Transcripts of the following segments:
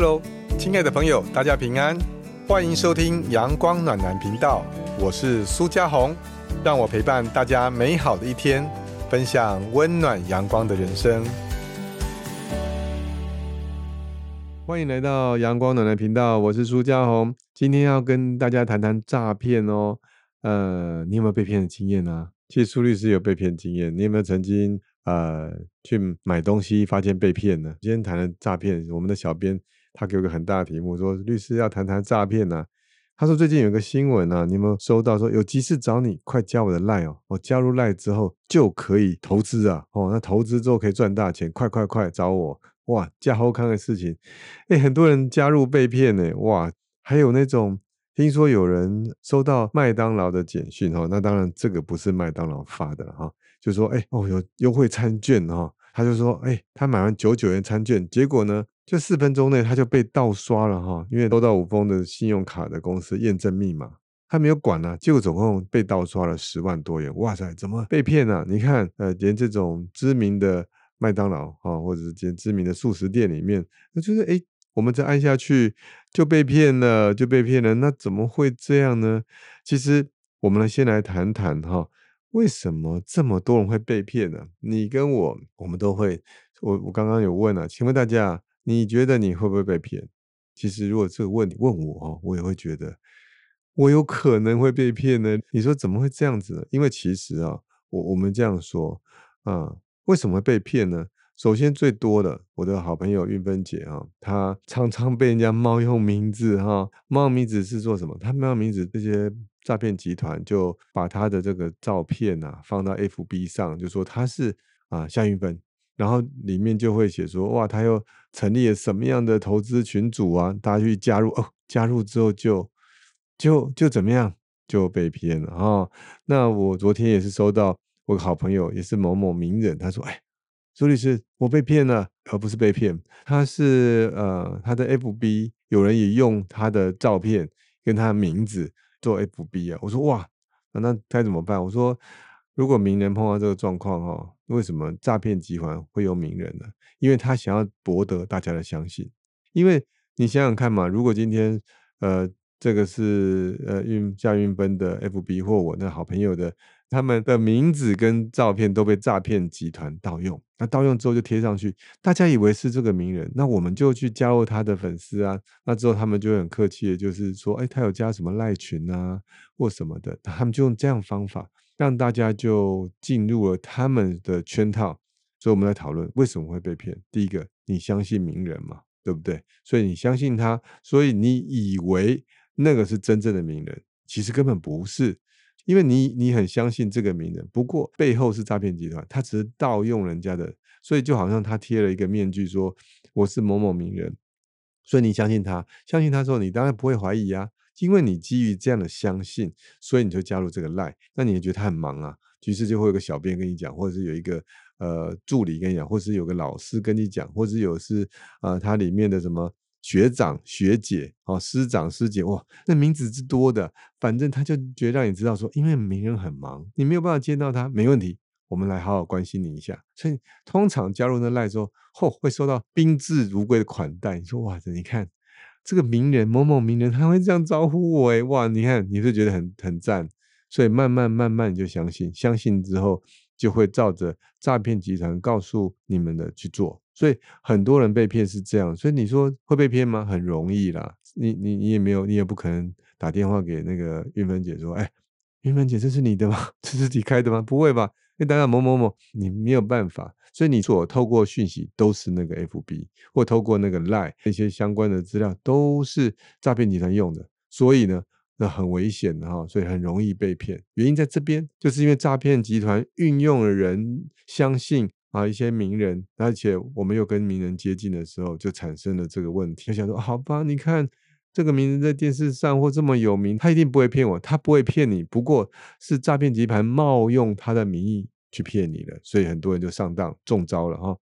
Hello，亲爱的朋友，大家平安，欢迎收听阳光暖男频道，我是苏家红，让我陪伴大家美好的一天，分享温暖阳光的人生。欢迎来到阳光暖男频道，我是苏家红，今天要跟大家谈谈诈骗哦。呃，你有没有被骗的经验呢？其实苏律师有被骗经验，你有没有曾经呃去买东西发现被骗呢？今天谈的诈骗，我们的小编他给我个很大的题目，说律师要谈谈诈骗呢。他说最近有个新闻啊，你有没有收到？说有急事找你，快加我的 Line 哦，我加入 Line 之后就可以投资啊，哦，那投资之后可以赚大钱，快快快找我哇！加好康的事情，哎，很多人加入被骗呢，哇，还有那种。听说有人收到麦当劳的简讯哈，那当然这个不是麦当劳发的哈，就说哎哦有优惠餐券哈，他就说哎他买完九九元餐券，结果呢就四分钟内他就被盗刷了哈，因为收到五峰的信用卡的公司验证密码，他没有管呢，结果总共被盗刷了十万多元，哇塞，怎么被骗呢？你看呃连这种知名的麦当劳啊，或者是知名的素食店里面，那就是哎。我们再按下去就被骗了，就被骗了。那怎么会这样呢？其实我们来先来谈谈哈，为什么这么多人会被骗呢？你跟我，我们都会。我我刚刚有问了，请问大家，你觉得你会不会被骗？其实如果这个问你问我，我也会觉得我有可能会被骗呢。你说怎么会这样子呢？因为其实啊，我我们这样说啊，为什么会被骗呢？首先最多的，我的好朋友运芬姐啊，她常常被人家冒用名字哈，冒名字是做什么？她冒名字，这些诈骗集团就把她的这个照片啊放到 FB 上，就说她是啊夏运芬，然后里面就会写说哇，他又成立了什么样的投资群组啊？大家去加入哦，加入之后就就就怎么样就被骗了哈。那我昨天也是收到我好朋友，也是某某名人，他说哎。朱律师，我被骗了，而不是被骗。他是呃，他的 FB 有人也用他的照片跟他的名字做 FB 啊。我说哇，那该怎么办？我说，如果明年碰到这个状况哈，为什么诈骗集团会有名人呢？因为他想要博得大家的相信。因为你想想看嘛，如果今天呃，这个是呃运夏运奔的 FB 或我那好朋友的。他们的名字跟照片都被诈骗集团盗用，那盗用之后就贴上去，大家以为是这个名人，那我们就去加入他的粉丝啊，那之后他们就很客气的，就是说，哎，他有加什么赖群啊或什么的，他们就用这样方法让大家就进入了他们的圈套，所以我们来讨论为什么会被骗。第一个，你相信名人嘛，对不对？所以你相信他，所以你以为那个是真正的名人，其实根本不是。因为你你很相信这个名人，不过背后是诈骗集团，他只是盗用人家的，所以就好像他贴了一个面具说我是某某名人，所以你相信他，相信他之后，你当然不会怀疑啊，因为你基于这样的相信，所以你就加入这个赖，那你也觉得他很忙啊，于是就会有个小编跟你讲，或者是有一个呃助理跟你讲，或者是有个老师跟你讲，或者有是啊他里面的什么。学长、学姐、哦，师长、师姐，哇，那名字之多的，反正他就觉得让你知道说，因为名人很忙，你没有办法见到他，没问题，我们来好好关心你一下。所以通常加入那赖之后，嚯，会收到宾至如归的款待。你说哇，这你看这个名人某某名人，他会这样招呼我，哎，哇，你看你是觉得很很赞，所以慢慢慢慢就相信，相信之后就会照着诈骗集团告诉你们的去做。所以很多人被骗是这样，所以你说会被骗吗？很容易啦，你你你也没有，你也不可能打电话给那个玉芬姐说，哎，玉芬姐，这是你的吗？这是你开的吗？不会吧？那当然某某某，你没有办法。所以你所透过讯息都是那个 FB 或透过那个 Line 那些相关的资料都是诈骗集团用的，所以呢，那很危险的哈，所以很容易被骗。原因在这边，就是因为诈骗集团运用了人相信。啊，一些名人，而且我们又跟名人接近的时候，就产生了这个问题。就想说，好吧，你看这个名人在电视上或这么有名，他一定不会骗我，他不会骗你。不过是诈骗集团冒用他的名义去骗你了，所以很多人就上当中招了哈。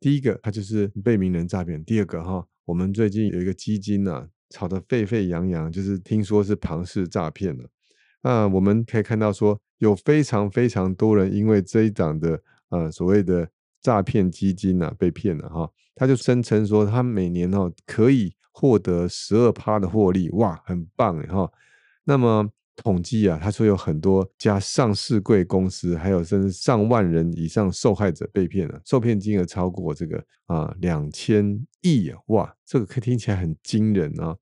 第一个，他就是被名人诈骗；第二个，哈，我们最近有一个基金呢，炒得沸沸扬扬，就是听说是庞氏诈骗了。那我们可以看到说，有非常非常多人因为这一档的。呃，所谓的诈骗基金啊被骗了哈，他就声称说他每年哦可以获得十二趴的获利，哇，很棒哎哈。那么统计啊，他说有很多家上市贵公司，还有甚至上万人以上受害者被骗了，受骗金额超过这个啊两千亿啊，哇，这个可听起来很惊人啊。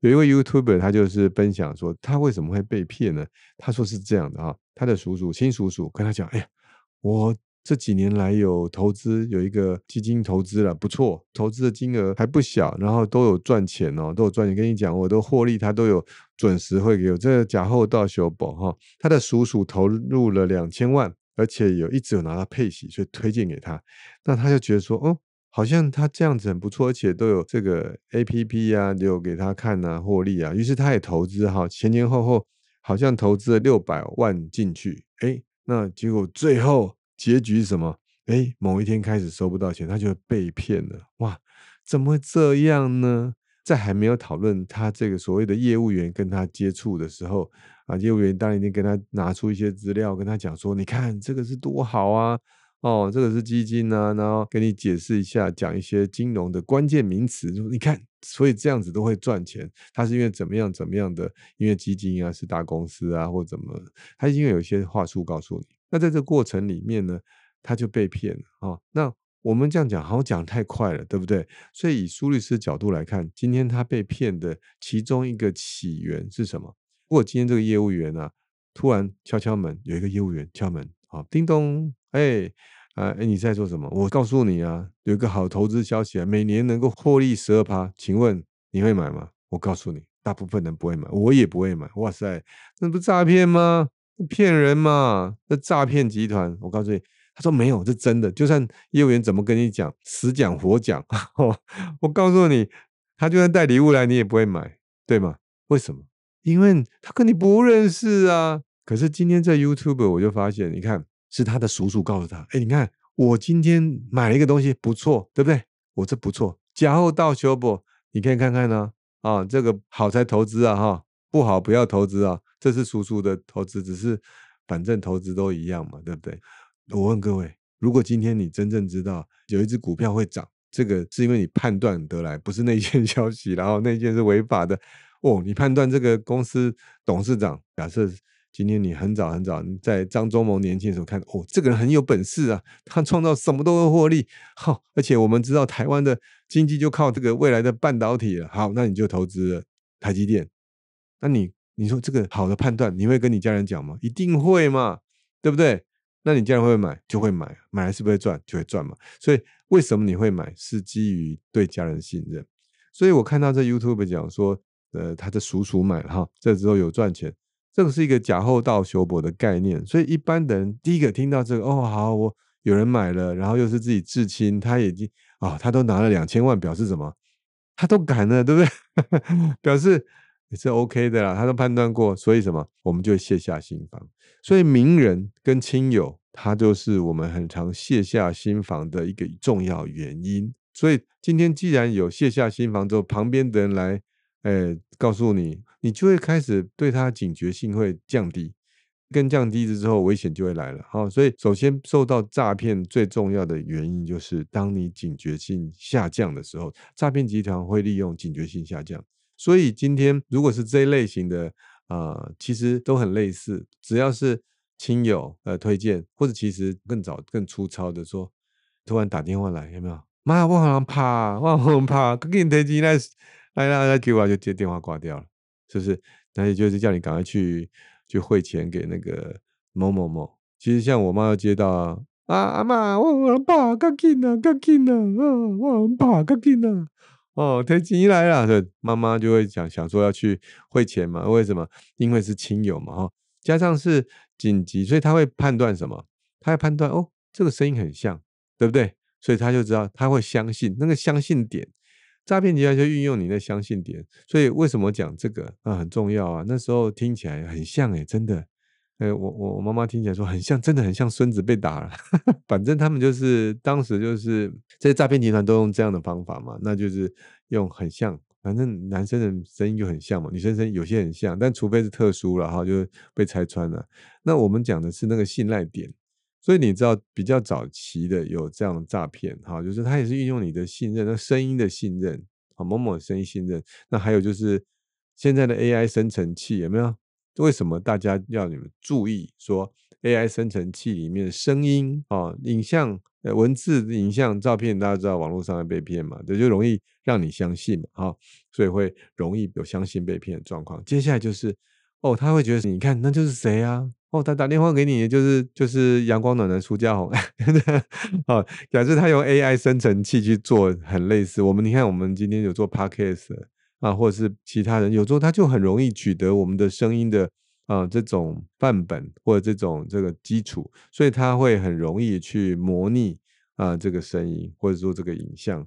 有一位 YouTube 他就是分享说他为什么会被骗呢？他说是这样的啊，他的叔叔亲叔叔跟他讲，哎呀，我。这几年来有投资，有一个基金投资了，不错，投资的金额还不小，然后都有赚钱哦，都有赚钱。跟你讲，我都获利，他都有准时会给。这个假后到修补哈，他的叔叔投入了两千万，而且有一直有拿到配息，所以推荐给他。那他就觉得说，哦，好像他这样子很不错，而且都有这个 A P P 呀，有给他看呐，获利啊。于是他也投资哈，前前后后好像投资了六百万进去，哎，那结果最后。结局是什么？哎，某一天开始收不到钱，他就被骗了。哇，怎么会这样呢？在还没有讨论他这个所谓的业务员跟他接触的时候，啊，业务员当然已经跟他拿出一些资料，跟他讲说：“你看这个是多好啊，哦，这个是基金啊，然后跟你解释一下，讲一些金融的关键名词。你看，所以这样子都会赚钱。他是因为怎么样怎么样的？因为基金啊是大公司啊，或怎么？他因为有一些话术告诉你。”那在这过程里面呢，他就被骗了啊。那我们这样讲，好像讲太快了，对不对？所以以苏律师角度来看，今天他被骗的其中一个起源是什么？如果今天这个业务员啊，突然敲敲门，有一个业务员敲门，啊，叮咚，哎，啊，哎，你在做什么？我告诉你啊，有一个好投资消息啊，每年能够获利十二趴，请问你会买吗？我告诉你，大部分人不会买，我也不会买。哇塞，那不诈骗吗？骗人嘛？那诈骗集团，我告诉你，他说没有，这真的。就算业务员怎么跟你讲，死讲活讲，我告诉你，他就算带礼物来，你也不会买，对吗？为什么？因为他跟你不认识啊。可是今天在 YouTube，我就发现，你看，是他的叔叔告诉他，哎，你看我今天买了一个东西，不错，对不对？我这不错，假后到修不？你可以看看呢。啊，这个好才投资啊，哈，不好不要投资啊。这是叔叔的投资，只是反正投资都一样嘛，对不对？我问各位，如果今天你真正知道有一只股票会涨，这个是因为你判断得来，不是内线 消息，然后内线是违法的哦。你判断这个公司董事长，假设今天你很早很早在张忠谋年轻的时候看，哦，这个人很有本事啊，他创造什么都会获利，好，而且我们知道台湾的经济就靠这个未来的半导体了，好，那你就投资台积电，那你。你说这个好的判断，你会跟你家人讲吗？一定会嘛，对不对？那你家人会买？就会买，买了是不是赚？就会赚嘛。所以为什么你会买？是基于对家人的信任。所以我看到这 YouTube 讲说，呃，他的叔叔买了哈，这之后有赚钱，这个是一个假后道修补的概念。所以一般的人第一个听到这个，哦，好，我有人买了，然后又是自己至亲，他已经啊，他都拿了两千万，表示什么？他都敢了，对不对？表示。也是 OK 的啦，他都判断过，所以什么，我们就卸下心防。所以名人跟亲友，他就是我们很常卸下心防的一个重要原因。所以今天既然有卸下心防之后，旁边的人来，呃，告诉你，你就会开始对他警觉性会降低，跟降低之后，危险就会来了。好，所以首先受到诈骗最重要的原因就是，当你警觉性下降的时候，诈骗集团会利用警觉性下降。所以今天如果是这一类型的，呃，其实都很类似，只要是亲友呃推荐，或者其实更早更粗糙的说，突然打电话来，有没有？妈，我好像怕，我好像怕，赶紧提起来，来来来，给我就接电话挂掉了，是不是？那也就是叫你赶快去去汇钱给那个某某某。其实像我妈要接到啊，阿妈，我好怕，赶紧啊，赶紧啊，啊，我好怕，赶紧啊。哦，提钱来了，对，妈妈就会想想说要去汇钱嘛？为什么？因为是亲友嘛，哈，加上是紧急，所以他会判断什么？他会判断哦，这个声音很像，对不对？所以他就知道他会相信那个相信点，诈骗集团就运用你的相信点。所以为什么讲这个啊很重要啊？那时候听起来很像诶，真的。哎，我我我妈妈听起来说很像，真的很像孙子被打了。反正他们就是当时就是这些诈骗集团都用这样的方法嘛，那就是用很像，反正男生的声音就很像嘛，女生声音有些很像，但除非是特殊了哈，就被拆穿了。那我们讲的是那个信赖点，所以你知道比较早期的有这样的诈骗，哈，就是他也是运用你的信任，那声音的信任，啊，某某声音信任。那还有就是现在的 AI 生成器有没有？为什么大家要你们注意说 AI 生成器里面的声音啊、影像、呃文字、影像、照片，大家知道网络上会被骗嘛？这就容易让你相信嘛，哈，所以会容易有相信被骗的状况。接下来就是哦，他会觉得你看那就是谁啊？哦，他打电话给你，就是就是阳光暖男苏家红，哦，假设他用 AI 生成器去做很类似，我们你看我们今天有做 Podcast 啊，或者是其他人有时候他就很容易取得我们的声音的啊这种范本或者这种这个基础，所以他会很容易去模拟啊这个声音或者说这个影像。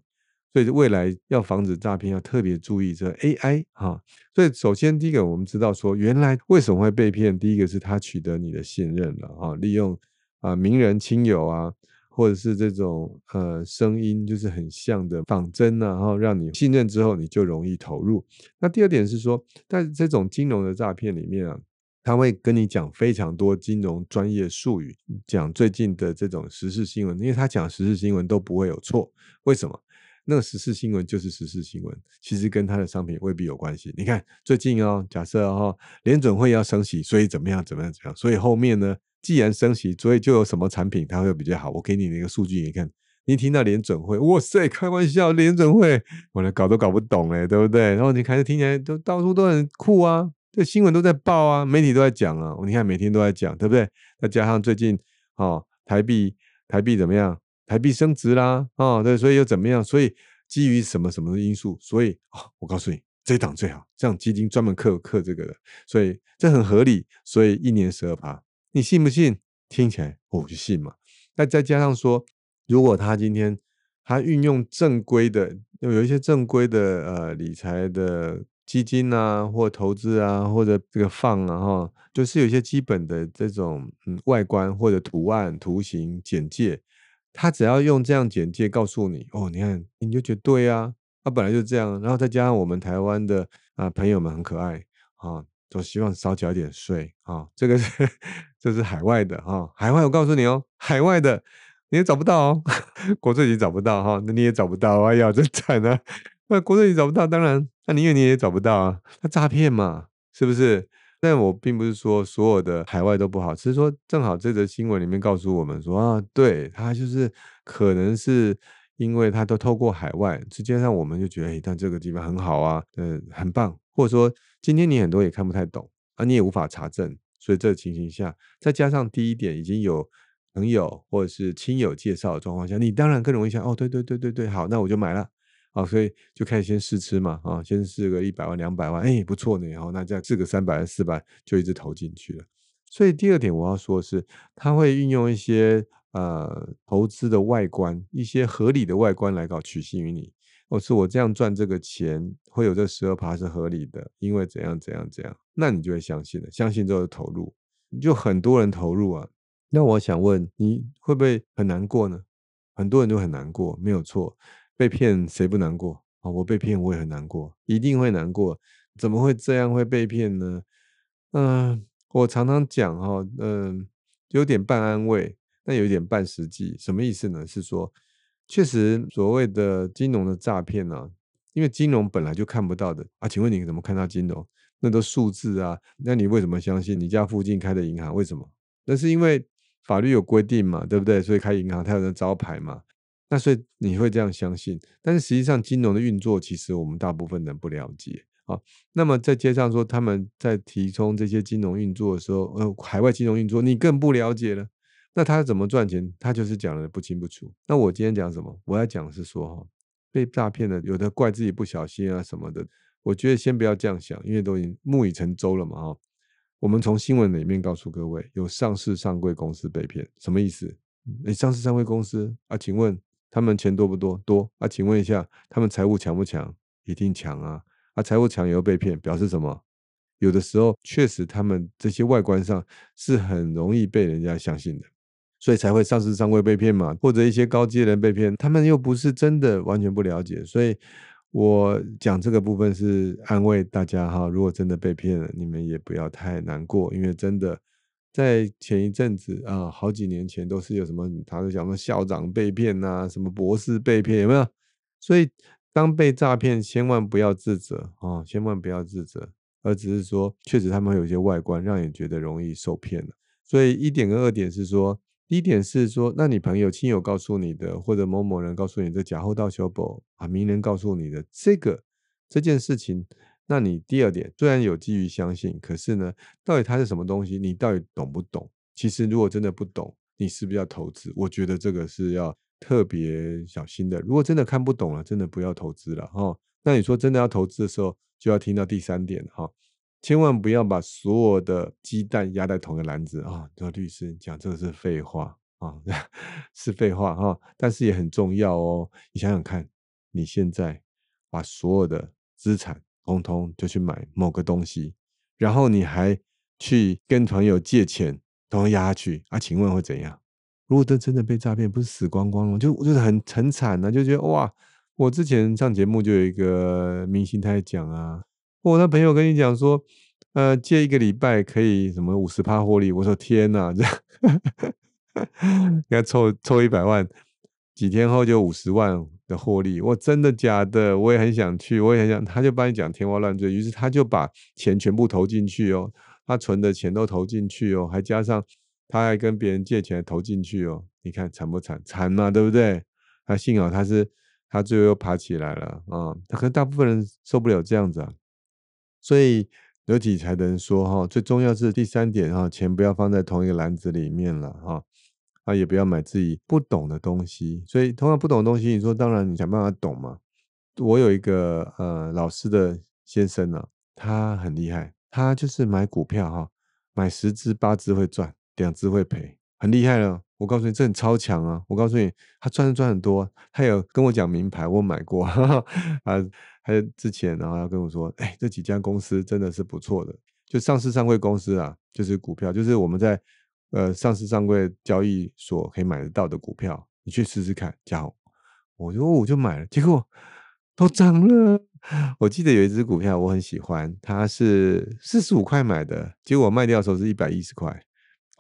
所以未来要防止诈骗，要特别注意这 AI 哈。所以首先第一个，我们知道说，原来为什么会被骗？第一个是他取得你的信任了啊，利用啊名人亲友啊，或者是这种呃声音就是很像的仿真啊，然后让你信任之后，你就容易投入。那第二点是说，在这种金融的诈骗里面啊，他会跟你讲非常多金融专业术语，讲最近的这种时事新闻，因为他讲时事新闻都不会有错，为什么？那个时事新闻就是时事新闻，其实跟他的商品未必有关系。你看最近哦，假设哦，联准会要升息，所以怎么样怎么样怎么样，所以后面呢，既然升息，所以就有什么产品它会比较好。我给你那个数据，你看，你听到联准会，哇塞，开玩笑，联准会，我连搞都搞不懂哎，对不对？然后你开始听起来都到处都很酷啊，这新闻都在报啊，媒体都在讲啊，你看每天都在讲，对不对？再加上最近哦，台币台币怎么样？台币升值啦，啊，对，所以又怎么样？所以基于什么什么的因素，所以啊，我告诉你，这一档最好，这样基金专门克克这个的，所以这很合理，所以一年十二趴，你信不信？听起来我就信嘛。那再加上说，如果他今天他运用正规的，有一些正规的呃理财的基金啊，或投资啊，或者这个放啊，哈，就是有一些基本的这种嗯外观或者图案、图形简介。他只要用这样简介告诉你，哦，你看你就觉得对啊，他本来就这样，然后再加上我们台湾的啊朋友们很可爱啊，都希望少缴一点税啊，这个是这是海外的哈，海外我告诉你哦，海外的你也找不到哦，国税局找不到哈，那你也找不到，哎呀，真惨啊，那国税局找不到，当然，那你以为你也找不到啊，那诈骗嘛，是不是？但我并不是说所有的海外都不好，只是说正好这则新闻里面告诉我们说啊，对他就是可能是因为他都透过海外，直接上我们就觉得，哎，但这个地方很好啊，呃，很棒，或者说今天你很多也看不太懂啊，你也无法查证，所以这个情形下，再加上第一点已经有朋友或者是亲友介绍的状况下，你当然更容易想，哦，对对对对对，好，那我就买了。啊，所以就开始先试吃嘛，啊，先试个一百万、两百万，哎，不错呢，然后那再试个三百万、四百，就一直投进去了。所以第二点我要说的是，他会运用一些呃投资的外观，一些合理的外观来搞取信于你。我是我这样赚这个钱，会有这十二趴是合理的，因为怎样怎样怎样，那你就会相信了，相信之后投入，就很多人投入啊。那我想问，你会不会很难过呢？很多人都很难过，没有错。被骗谁不难过啊？我被骗我也很难过，一定会难过。怎么会这样会被骗呢？嗯，我常常讲哈，嗯，有点半安慰，但有一点半实际。什么意思呢？是说，确实所谓的金融的诈骗呢，因为金融本来就看不到的啊。请问你怎么看到金融？那都数字啊。那你为什么相信你家附近开的银行？为什么？那是因为法律有规定嘛，对不对？所以开银行它有那招牌嘛。那所以你会这样相信，但是实际上金融的运作，其实我们大部分人不了解啊。那么再加上说，他们在提供这些金融运作的时候，呃，海外金融运作你更不了解了。那他怎么赚钱？他就是讲的不清不楚。那我今天讲什么？我要讲的是说哈，被诈骗的有的怪自己不小心啊什么的。我觉得先不要这样想，因为都已经木已成舟了嘛哈。我们从新闻里面告诉各位，有上市上柜公司被骗，什么意思？你上市上柜公司啊？请问？他们钱多不多？多啊！请问一下，他们财务强不强？一定强啊！啊，财务强也会被骗，表示什么？有的时候确实他们这些外观上是很容易被人家相信的，所以才会上市上柜被骗嘛，或者一些高阶人被骗，他们又不是真的完全不了解，所以我讲这个部分是安慰大家哈。如果真的被骗了，你们也不要太难过，因为真的在前一阵子啊，好几年前都是有什么，他就讲什么校长被骗呐，什么博士被骗，有没有？所以当被诈骗，千万不要自责啊，千万不要自责，而只是说，确实他们有些外观让你觉得容易受骗了。所以一点跟二点是说，第一点是说，那你朋友亲友告诉你的，或者某某人告诉你的假后道修补啊，名人告诉你的这个这件事情。那你第二点虽然有基于相信，可是呢，到底它是什么东西？你到底懂不懂？其实如果真的不懂，你是不是要投资？我觉得这个是要特别小心的。如果真的看不懂了，真的不要投资了哈。那你说真的要投资的时候，就要听到第三点哈，千万不要把所有的鸡蛋压在同一个篮子啊。这律师讲这个是废话啊，是废话哈，但是也很重要哦。你想想看，你现在把所有的资产。通通就去买某个东西，然后你还去跟朋友借钱，通通压下去啊？请问会怎样？如果真真的被诈骗，不是死光光了？就就是很很惨呢，就觉得哇！我之前上节目就有一个明星他在讲啊，我那朋友跟你讲说，呃，借一个礼拜可以什么五十趴获利，我说天哪，这应该 凑凑一百万，几天后就五十万。的获利，我真的假的？我也很想去，我也很想。他就帮你讲天花乱坠，于是他就把钱全部投进去哦，他存的钱都投进去哦，还加上他还跟别人借钱投进去哦。你看惨不惨？惨嘛，对不对？他幸好他是他最后又爬起来了啊。他可能大部分人受不了这样子啊，所以有理财的人说哈，最重要是第三点哈，钱不要放在同一个篮子里面了哈。啊，也不要买自己不懂的东西，所以同样不懂的东西，你说当然你想办法懂嘛。我有一个呃老师的先生呢，他很厉害，他就是买股票哈，买十只八只会赚，两只会赔，很厉害了。我告诉你，这很超强啊！我告诉你，他赚是赚很多，他有跟我讲名牌，我买过啊。还有之前然后要跟我说，哎，这几家公司真的是不错的，就上市上柜公司啊，就是股票，就是我们在。呃，上市上柜交易所可以买得到的股票，你去试试看。加红，我就我就买了，结果都涨了。我记得有一只股票我很喜欢，它是四十五块买的，结果卖掉的时候是一百一十块，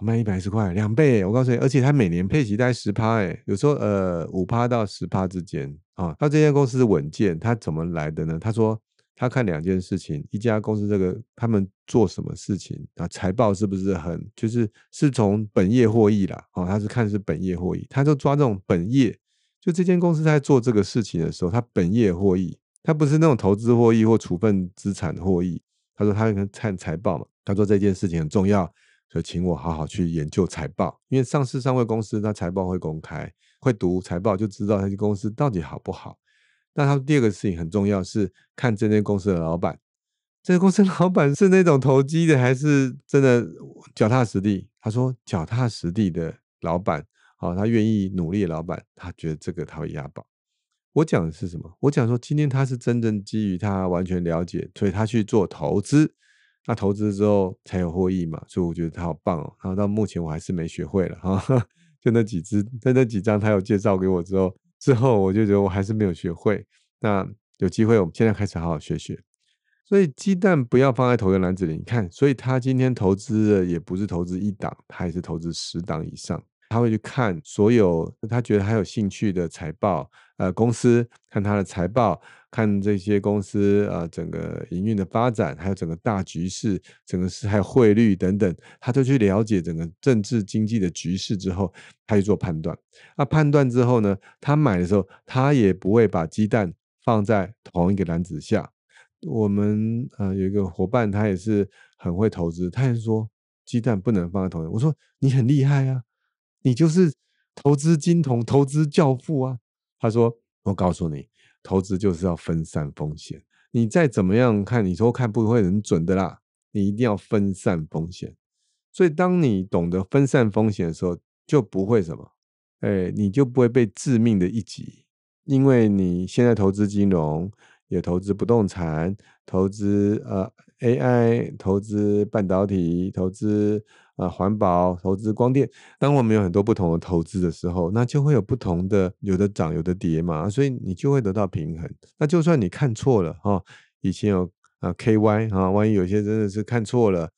卖一百十块，两倍。我告诉你，而且它每年配息大概十趴，哎，有时候呃五趴到十趴之间啊。它这家公司稳健，它怎么来的呢？他说。他看两件事情，一家公司这个他们做什么事情啊？财报是不是很就是是从本业获益啦？哦，他是看是本业获益，他就抓这种本业，就这间公司在做这个事情的时候，他本业获益，他不是那种投资获益或处分资产获益。他说他看财报嘛，他说这件事情很重要，所以请我好好去研究财报，因为上市上位公司它财报会公开，会读财报就知道这公司到底好不好。那他第二个事情很重要，是看这间公司的老板，这间公司老板是那种投机的，还是真的脚踏实地？他说脚踏实地的老板，好，他愿意努力的老板，他觉得这个他会押宝。我讲的是什么？我讲说今天他是真正基于他完全了解，所以他去做投资，那投资之后才有获益嘛，所以我觉得他好棒哦。然后到目前我还是没学会了哈，就那几只，在那几张他有介绍给我之后。之后我就觉得我还是没有学会，那有机会我们现在开始好好学学。所以鸡蛋不要放在同一个篮子里，你看，所以他今天投资的也不是投资一档，他也是投资十档以上。他会去看所有他觉得他有兴趣的财报，呃，公司看他的财报，看这些公司呃整个营运的发展，还有整个大局势，整个是还有汇率等等，他就去了解整个政治经济的局势之后，他去做判断。那判断之后呢，他买的时候，他也不会把鸡蛋放在同一个篮子下。我们呃有一个伙伴，他也是很会投资，他也说鸡蛋不能放在同一个。我说你很厉害啊。你就是投资金童、投资教父啊！他说：“我告诉你，投资就是要分散风险。你再怎么样看，你说看不会很准的啦。你一定要分散风险。所以，当你懂得分散风险的时候，就不会什么，哎，你就不会被致命的一击。因为你现在投资金融，也投资不动产，投资呃 AI，投资半导体，投资。”啊，环保投资光电，当我们有很多不同的投资的时候，那就会有不同的，有的涨，有的跌嘛，所以你就会得到平衡。那就算你看错了哈，以前有啊 KY 啊，万一有些真的是看错了，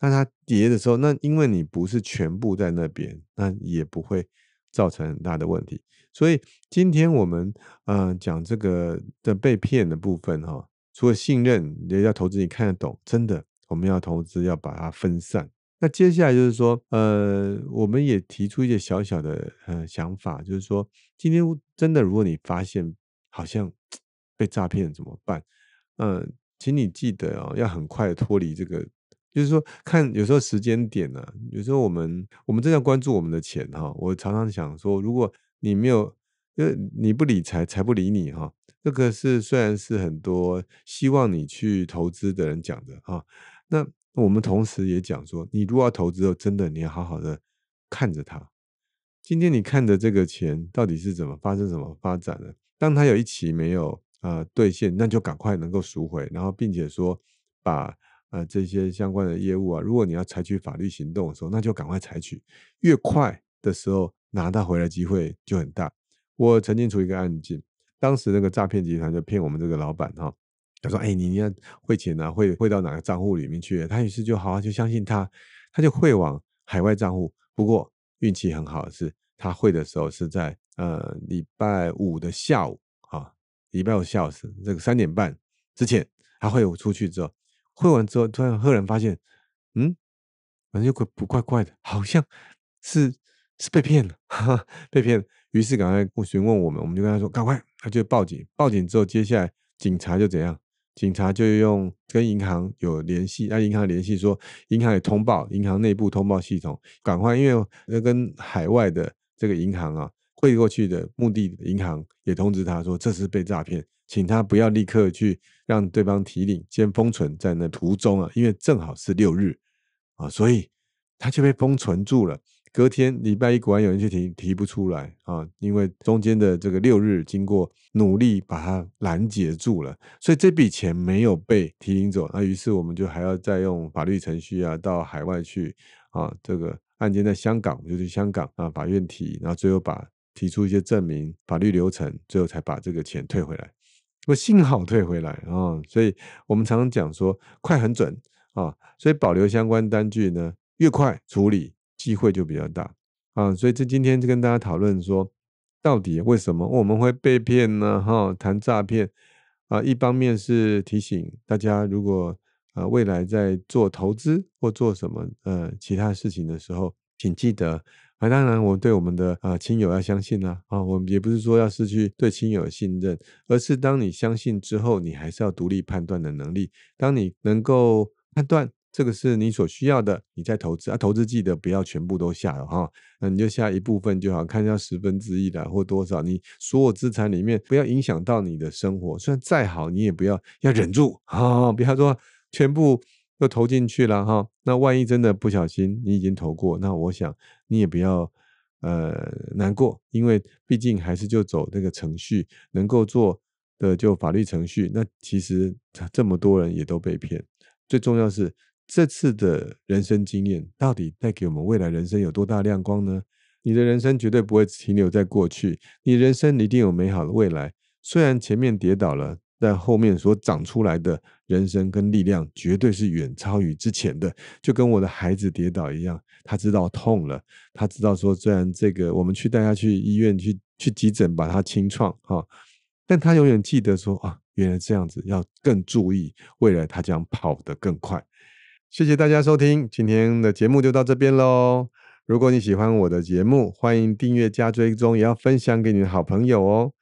那它跌的时候，那因为你不是全部在那边，那也不会造成很大的问题。所以今天我们呃讲这个的被骗的部分哈，除了信任，也要投资你看得懂，真的我们要投资要把它分散。那接下来就是说，呃，我们也提出一些小小的呃想法，就是说，今天真的如果你发现好像被诈骗怎么办？嗯，请你记得哦，要很快的脱离这个，就是说，看有时候时间点呢，有时候我们我们真的要关注我们的钱哈。我常常想说，如果你没有，因为你不理财，财不理你哈。这个是虽然是很多希望你去投资的人讲的啊，那。我们同时也讲说，你如果要投资，真的你要好好的看着它。今天你看的这个钱到底是怎么发生、怎么发展的？当它有一期没有呃兑现，那就赶快能够赎回，然后并且说把呃这些相关的业务啊，如果你要采取法律行动的时候，那就赶快采取，越快的时候拿到回来机会就很大。我曾经出一个案件，当时那个诈骗集团就骗我们这个老板哈。他说：“哎，你要汇钱呢，汇汇到哪个账户里面去？”他于是就好好就相信他，他就汇往海外账户。不过运气很好的是，他汇的时候是在呃礼拜五的下午啊，礼拜五下午是这个三点半之前，他汇出去之后，汇完之后突然赫然发现，嗯，反正就怪不怪怪的，好像是是被骗了哈，被骗。于是赶快询问我们，我们就跟他说：“赶快！”他就报警，报警之后，接下来警察就怎样？警察就用跟银行有联系，那银行联系说，银行也通报，银行内部通报系统，赶快，因为要跟海外的这个银行啊汇过去的目的银行也通知他说这是被诈骗，请他不要立刻去让对方提领，先封存在那途中啊，因为正好是六日啊，所以他就被封存住了。隔天礼拜一，果然有人去提，提不出来啊，因为中间的这个六日，经过努力把它拦截住了，所以这笔钱没有被提领走。那于是我们就还要再用法律程序啊，到海外去啊，这个案件在香港，我们就去香港啊法院提，然后最后把提出一些证明、法律流程，最后才把这个钱退回来。我幸好退回来啊，所以我们常常讲说快很准啊，所以保留相关单据呢，越快处理。机会就比较大啊，所以这今天就跟大家讨论说，到底为什么我们会被骗呢？哈，谈诈骗啊，一方面是提醒大家，如果呃未来在做投资或做什么呃其他事情的时候，请记得啊，当然我对我们的啊亲友要相信啦啊，我们也不是说要失去对亲友的信任，而是当你相信之后，你还是要独立判断的能力，当你能够判断。这个是你所需要的，你在投资啊，投资记得不要全部都下了哈，那你就下一部分就好，看一下十分之一的或多少，你所有资产里面不要影响到你的生活，虽然再好你也不要要忍住啊，不要说全部都投进去了哈，那万一真的不小心你已经投过，那我想你也不要呃难过，因为毕竟还是就走那个程序，能够做的就法律程序，那其实这么多人也都被骗，最重要是。这次的人生经验到底带给我们未来人生有多大亮光呢？你的人生绝对不会停留在过去，你人生一定有美好的未来。虽然前面跌倒了，但后面所长出来的人生跟力量绝对是远超于之前的。就跟我的孩子跌倒一样，他知道痛了，他知道说，虽然这个我们去带他去医院去去急诊把他清创哈，但他永远记得说啊，原来这样子要更注意，未来他将跑得更快。谢谢大家收听，今天的节目就到这边喽。如果你喜欢我的节目，欢迎订阅加追踪，也要分享给你的好朋友哦。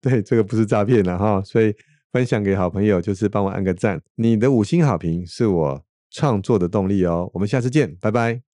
对，这个不是诈骗了哈，所以分享给好朋友就是帮我按个赞，你的五星好评是我创作的动力哦。我们下次见，拜拜。